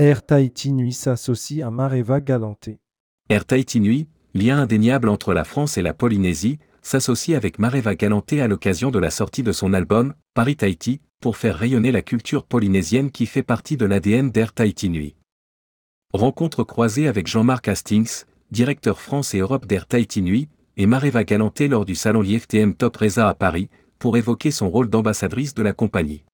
Air Tahiti Nuit s'associe à Mareva Galanté. Air Tahiti Nuit, lien indéniable entre la France et la Polynésie, s'associe avec Mareva Galanté à l'occasion de la sortie de son album, Paris Tahiti, pour faire rayonner la culture polynésienne qui fait partie de l'ADN d'Air Tahiti Nuit. Rencontre croisée avec Jean-Marc Hastings, directeur France et Europe d'Air Tahiti Nuit, et Mareva Galanté lors du salon IFTM Top Reza à Paris, pour évoquer son rôle d'ambassadrice de la compagnie.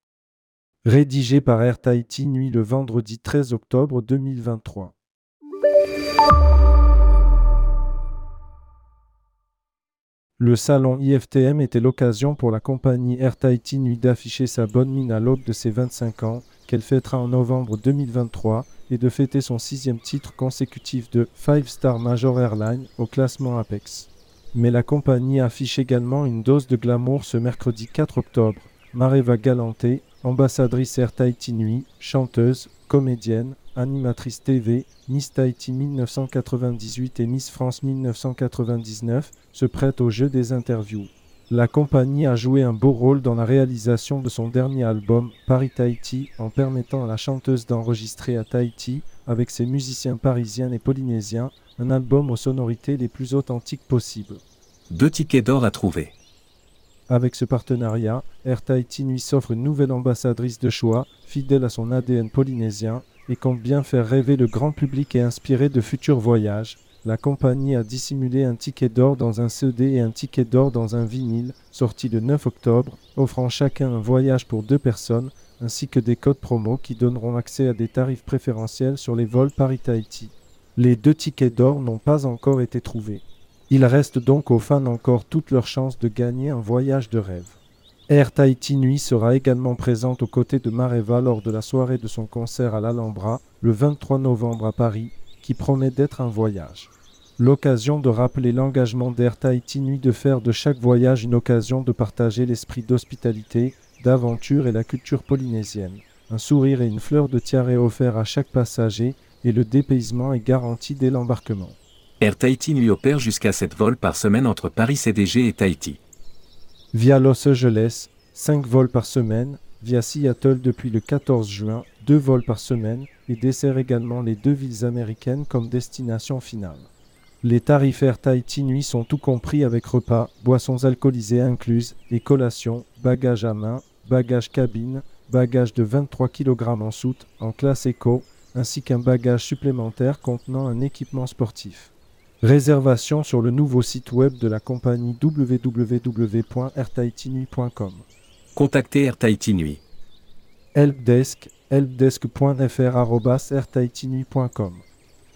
Rédigé par Air Tahiti Nuit le vendredi 13 octobre 2023. Le salon IFTM était l'occasion pour la compagnie Air Tahiti Nuit d'afficher sa bonne mine à l'aube de ses 25 ans, qu'elle fêtera en novembre 2023, et de fêter son sixième titre consécutif de Five Star Major Airline au classement Apex. Mais la compagnie affiche également une dose de glamour ce mercredi 4 octobre. Mareva Galanté, ambassadrice Air Tahiti Nuit, chanteuse, comédienne, animatrice TV, Miss Tahiti 1998 et Miss France 1999, se prête au jeu des interviews. La compagnie a joué un beau rôle dans la réalisation de son dernier album, Paris Tahiti, en permettant à la chanteuse d'enregistrer à Tahiti, avec ses musiciens parisiens et polynésiens, un album aux sonorités les plus authentiques possibles. Deux tickets d'or à trouver. Avec ce partenariat, Air Tahiti Nuit s'offre une nouvelle ambassadrice de choix, fidèle à son ADN polynésien, et compte bien faire rêver le grand public et inspirer de futurs voyages. La compagnie a dissimulé un ticket d'or dans un CD et un ticket d'or dans un vinyle, sorti le 9 octobre, offrant chacun un voyage pour deux personnes, ainsi que des codes promo qui donneront accès à des tarifs préférentiels sur les vols Paris-Tahiti. Les deux tickets d'or n'ont pas encore été trouvés. Il reste donc aux fans encore toutes leurs chances de gagner un voyage de rêve. Air Tahiti Nuit sera également présente aux côtés de Mareva lors de la soirée de son concert à l'Alhambra le 23 novembre à Paris, qui promet d'être un voyage. L'occasion de rappeler l'engagement d'Air Tahiti Nuit de faire de chaque voyage une occasion de partager l'esprit d'hospitalité, d'aventure et la culture polynésienne. Un sourire et une fleur de tiare offerts à chaque passager et le dépaysement est garanti dès l'embarquement. Air Tahiti Nuit opère jusqu'à 7 vols par semaine entre Paris CDG et Tahiti. Via Los Angeles, 5 vols par semaine. Via Seattle depuis le 14 juin, 2 vols par semaine et dessert également les deux villes américaines comme destination finale. Les tarifs Air Tahiti Nuit sont tout compris avec repas, boissons alcoolisées incluses et collations, bagages à main, bagages cabine, bagages de 23 kg en soute en classe éco, ainsi qu'un bagage supplémentaire contenant un équipement sportif. Réservation sur le nouveau site web de la compagnie www.airtahitinuit.com. Contactez Air Tahiti Nuit. Helpdesk, helpdesk.fr.airtahitinuit.com.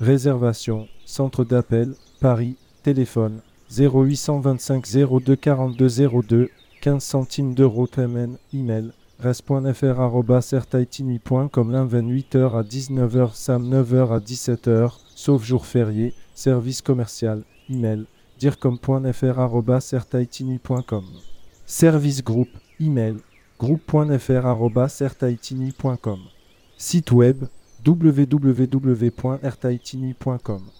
Réservation, centre d'appel, Paris, téléphone 0825 02 42 02, 15 centimes d'euros TMN, email res.fr.airtahitinuit.com lundi 8h à 19h, sam 9h à 17h, sauf jour férié, service commercial, email, dircom.fr.airtahitinuit.com. Service groupe, email, groupe.fr.airtahitinuit.com. Site web, www.airtahitinuit.com.